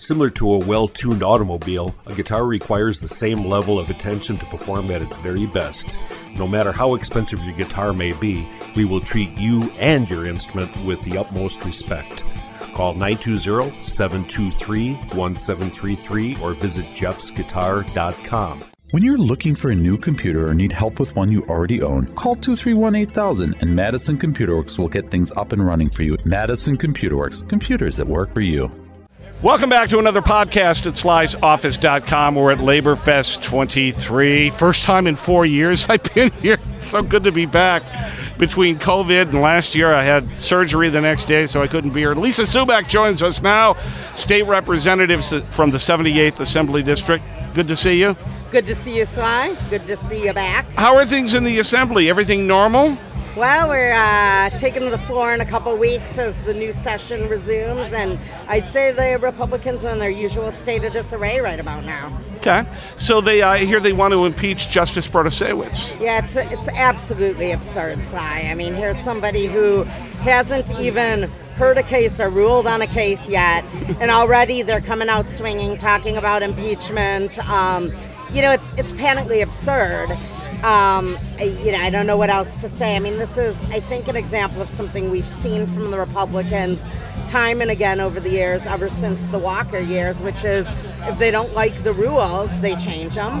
Similar to a well tuned automobile, a guitar requires the same level of attention to perform at its very best. No matter how expensive your guitar may be, we will treat you and your instrument with the utmost respect. Call 920 723 1733 or visit jeffsguitar.com. When you're looking for a new computer or need help with one you already own, call 231 8000 and Madison Computer Works will get things up and running for you. Madison Computer Works, computers that work for you. Welcome back to another podcast at slysoffice.com. We're at LaborFest 23. First time in four years I've been here. It's so good to be back. Between COVID and last year, I had surgery the next day, so I couldn't be here. Lisa Subeck joins us now, state representative from the 78th Assembly District. Good to see you. Good to see you, Sly. Good to see you back. How are things in the Assembly? Everything normal? Well, we're uh, taking to the floor in a couple weeks as the new session resumes, and I'd say the Republicans are in their usual state of disarray right about now. Okay, so they uh, hear they want to impeach Justice Protasiewicz. Yeah, it's it's absolutely absurd, Sly. I mean, here's somebody who hasn't even heard a case or ruled on a case yet, and already they're coming out swinging, talking about impeachment. Um, you know, it's it's panically absurd. Um, you know, I don't know what else to say. I mean, this is, I think, an example of something we've seen from the Republicans time and again over the years, ever since the Walker years, which is if they don't like the rules, they change them.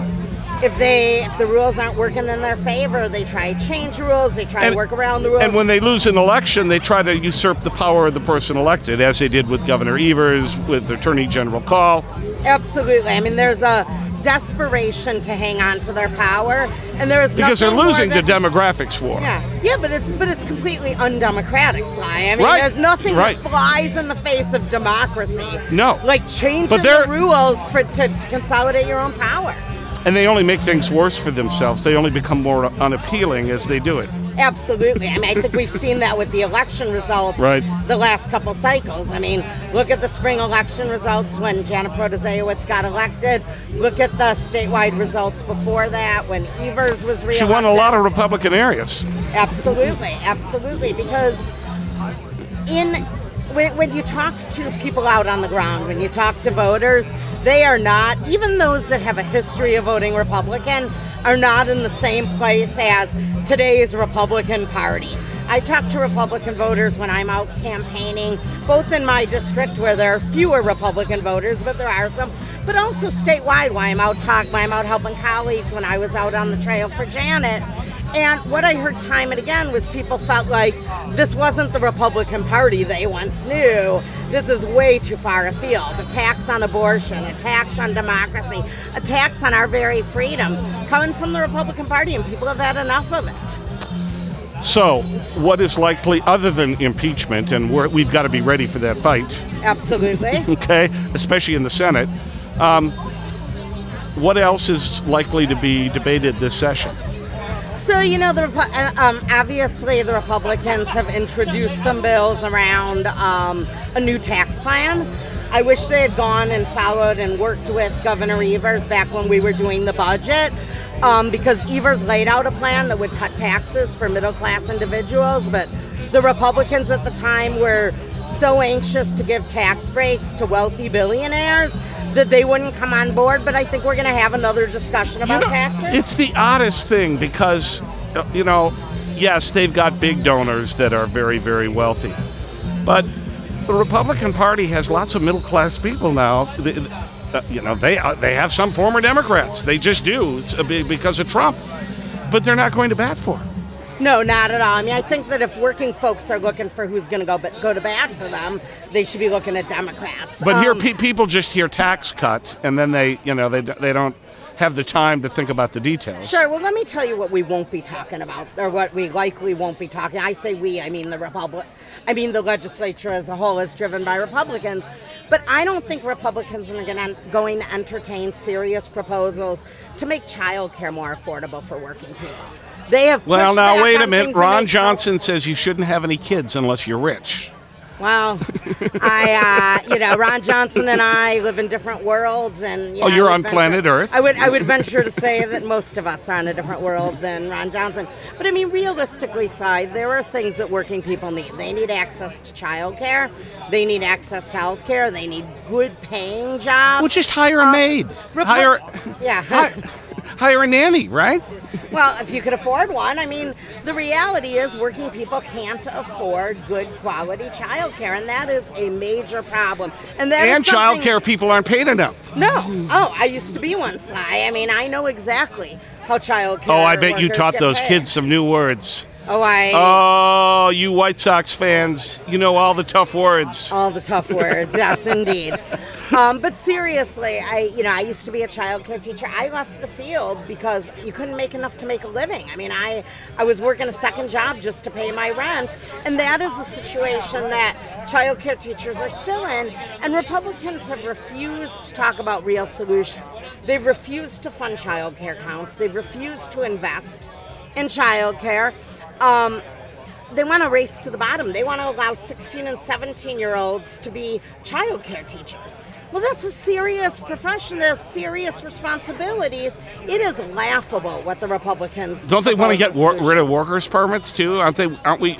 If they if the rules aren't working in their favor, they try to change rules. They try and, to work around the rules. And when they lose an election, they try to usurp the power of the person elected, as they did with Governor Evers, with Attorney General Kaul. Absolutely. I mean, there's a desperation to hang on to their power, and there is because they're losing the demographics war. Yeah, yeah, but it's but it's completely undemocratic, Sly. I mean, right. there's nothing right. that flies in the face of democracy. No, like changing the rules for to, to consolidate your own power. And they only make things worse for themselves. They only become more unappealing as they do it. Absolutely. I mean, I think we've seen that with the election results right. the last couple cycles. I mean, look at the spring election results when Janet Protasiewicz got elected. Look at the statewide results before that when Evers was reelected. She won a lot of Republican areas. Absolutely, absolutely. Because in when, when you talk to people out on the ground, when you talk to voters, they are not, even those that have a history of voting Republican, are not in the same place as today's Republican Party. I talk to Republican voters when I'm out campaigning, both in my district where there are fewer Republican voters, but there are some, but also statewide when I'm out talk, when I'm out helping colleagues, when I was out on the trail for Janet. And what I heard time and again was people felt like this wasn't the Republican Party they once knew. This is way too far afield. Attacks on abortion, attacks on democracy, attacks on our very freedom coming from the Republican Party, and people have had enough of it. So, what is likely, other than impeachment, and we have got to be ready for that fight? Absolutely. okay, especially in the Senate. Um, what else is likely to be debated this session? So you know, the uh, um, obviously the Republicans have introduced some bills around um, a new tax plan. I wish they had gone and followed and worked with Governor Evers back when we were doing the budget, um, because Evers laid out a plan that would cut taxes for middle class individuals, but the Republicans at the time were so anxious to give tax breaks to wealthy billionaires that they wouldn't come on board. But I think we're going to have another discussion about you know, taxes. It's the oddest thing because, uh, you know, yes, they've got big donors that are very, very wealthy. But the Republican Party has lots of middle class people now. Uh, you know, they, uh, they have some former Democrats. They just do because of Trump. But they're not going to bat for it. No, not at all. I mean, I think that if working folks are looking for who's going to go go to bat for them, they should be looking at Democrats. But um, here, pe- people just hear tax cut, and then they, you know, they they don't have the time to think about the details. Sure. Well, let me tell you what we won't be talking about, or what we likely won't be talking. I say we, I mean the Republic. I mean the legislature as a whole is driven by Republicans, but I don't think Republicans are gonna, going to entertain serious proposals to make child care more affordable for working people. They have. Well, now wait a minute. Ron Johnson says you shouldn't have any kids unless you're rich. Well, I, uh, you know, Ron Johnson and I live in different worlds, and you Oh, know, you're on venture- planet Earth. I would, I would venture to say that most of us are in a different world than Ron Johnson. But I mean, realistically, side, there are things that working people need. They need access to childcare. They need access to health care. They need good paying jobs. Well, just hire a maid. Repu- hire, yeah. hi- hire a nanny, right? Well, if you could afford one, I mean, the reality is working people can't afford good quality childcare, and that is a major problem. And that And childcare people aren't paid enough. No. Oh, I used to be one, Sly. I mean, I know exactly how childcare. Oh, I bet you taught those paid. kids some new words. Oh, I. Oh, you White Sox fans, you know all the tough words. all the tough words. yes, indeed. Um, but seriously, I you know I used to be a child care teacher. I left the field because you couldn't make enough to make a living. I mean, I I was working a second job just to pay my rent, and that is a situation that child care teachers are still in. And Republicans have refused to talk about real solutions. They've refused to fund child care counts. They've refused to invest in child care. Um, they want to race to the bottom. They want to allow 16 and 17 year olds to be childcare teachers. Well, that's a serious profession. There's serious responsibilities. It is laughable what the Republicans Don't they want to get wor- rid of workers' permits too? Aren't they? Aren't we?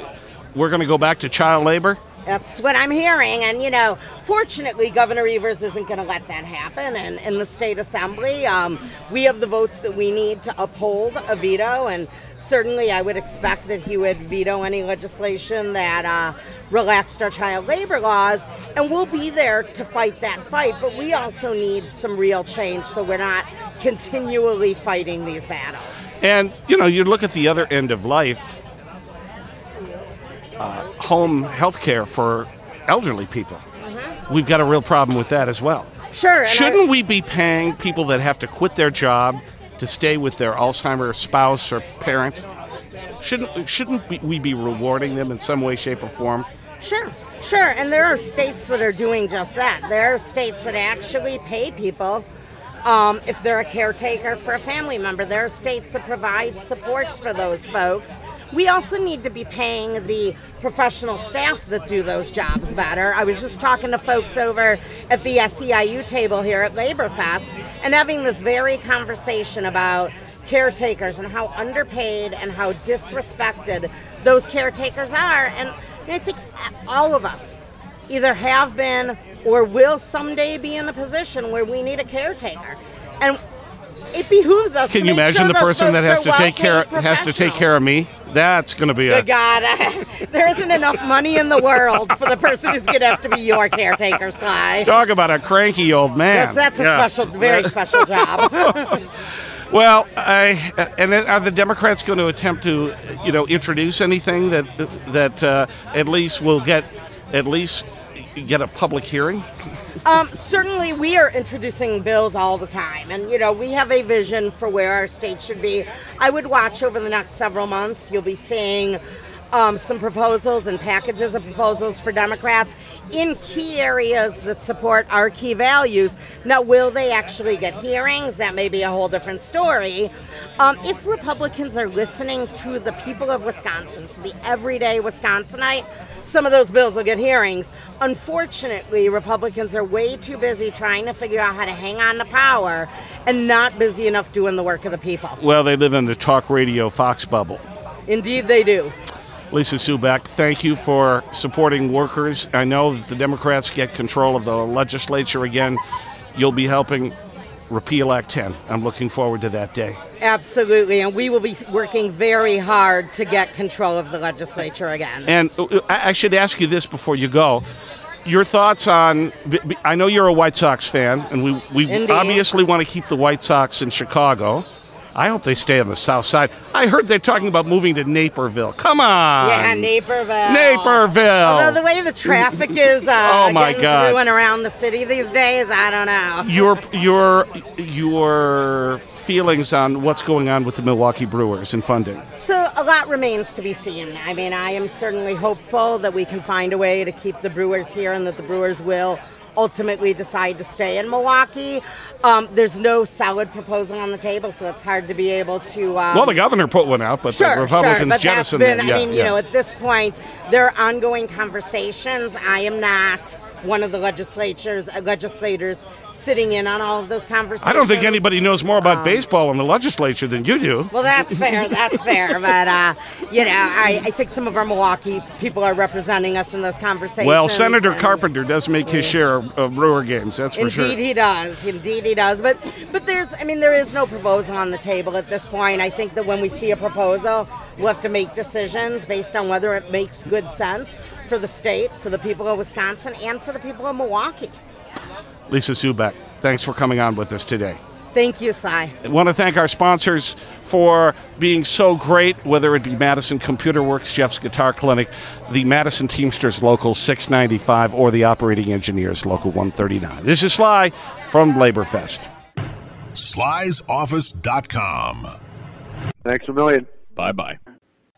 We're going to go back to child labor. That's what I'm hearing. And, you know, fortunately, Governor Evers isn't going to let that happen. And in the state assembly, um, we have the votes that we need to uphold a veto. And certainly, I would expect that he would veto any legislation that uh, relaxed our child labor laws. And we'll be there to fight that fight. But we also need some real change so we're not continually fighting these battles. And you know, you look at the other end of life, uh, home health care for elderly people. We've got a real problem with that as well. Sure. Shouldn't we be paying people that have to quit their job to stay with their Alzheimer's spouse or parent? Shouldn't shouldn't we- we be rewarding them in some way, shape, or form? Sure, sure. And there are states that are doing just that. There are states that actually pay people um, if they're a caretaker for a family member. There are states that provide supports for those folks. We also need to be paying the professional staff that do those jobs better. I was just talking to folks over at the SEIU table here at Labor Fest and having this very conversation about caretakers and how underpaid and how disrespected those caretakers are. And I think all of us either have been or will someday be in a position where we need a caretaker. And it behooves us. Can to you imagine sure the person that has to take care has to take care of me? That's going to be a God, there isn't enough money in the world for the person who's going to have to be your caretaker, Sly. talk about a cranky old man. That's, that's a Yeah. special, very special job. Well, I and are the Democrats going to attempt to, you know, introduce anything that that uh, at least will get at least get a public hearing? Um, certainly, we are introducing bills all the time, and you know we have a vision for where our state should be. I would watch over the next several months. You'll be seeing um, some proposals and packages of proposals for Democrats in key areas that support our key values. Now, will they actually get hearings? That may be a whole different story. Um, if Republicans are listening to the people of Wisconsin, to the everyday Wisconsinite, some of those bills will get hearings. Unfortunately, Republicans are way too busy trying to figure out how to hang on to power and not busy enough doing the work of the people. Well, they live in the talk radio Fox bubble. Indeed, they do. Lisa Subeck, thank you for supporting workers. I know that the Democrats get control of the legislature again. You'll be helping repeal Act 10. I'm looking forward to that day. Absolutely, and we will be working very hard to get control of the legislature again. And uh, I I should ask you this before you go. Your thoughts on? I know you're a White Sox fan, and we, we Indeed. obviously want to keep the White Sox in Chicago. I hope they stay on the south side. I heard they're talking about moving to Naperville. Come on. yeah, Naperville. Naperville. Although the way the traffic is uh, Oh, my getting God. through and around the city these days, I don't know. your your your feelings on what's going on with the Milwaukee Brewers and funding. So a lot remains to be seen. I mean, I am certainly hopeful that we can find a way to keep the Brewers here and that the Brewers will ultimately decide to stay in Milwaukee. Um, there's no solid proposal on the table, so it's hard to be able to. Um, well, the governor put one out, but sure, the Republicans sure, but jettisoned that's been. Yeah, I mean, you know, at this point, there are ongoing conversations. I am not one of the legislatures, uh, legislators sitting in on all of those conversations. I don't think anybody knows more Um, about baseball in the legislature than you do. Well, that's fair. That's fair. But uh, you know, I, I think some of our Milwaukee people are representing us in those conversations. Well, Senator and- Carpenter does make his share of, of Brewer games. That's for Indeed, sure. Indeed, he does. Indeed, he does. But but there's, I mean, there is no proposal on the table at this point. I think that when we see a proposal, we'll have to make decisions based on whether it makes good sense for the state, for the people of Wisconsin, and for the people of Milwaukee. Lisa Subeck, thanks for coming on with us today. Thank you, Cy. I want to thank our sponsors for being so great, whether it be Madison Computer Works, Jeff's Guitar Clinic, the Madison Teamsters Local 695, or the Operating Engineers Local 139. This is Sly from Laborfest. slysoffice.com. Thanks a million. Bye bye.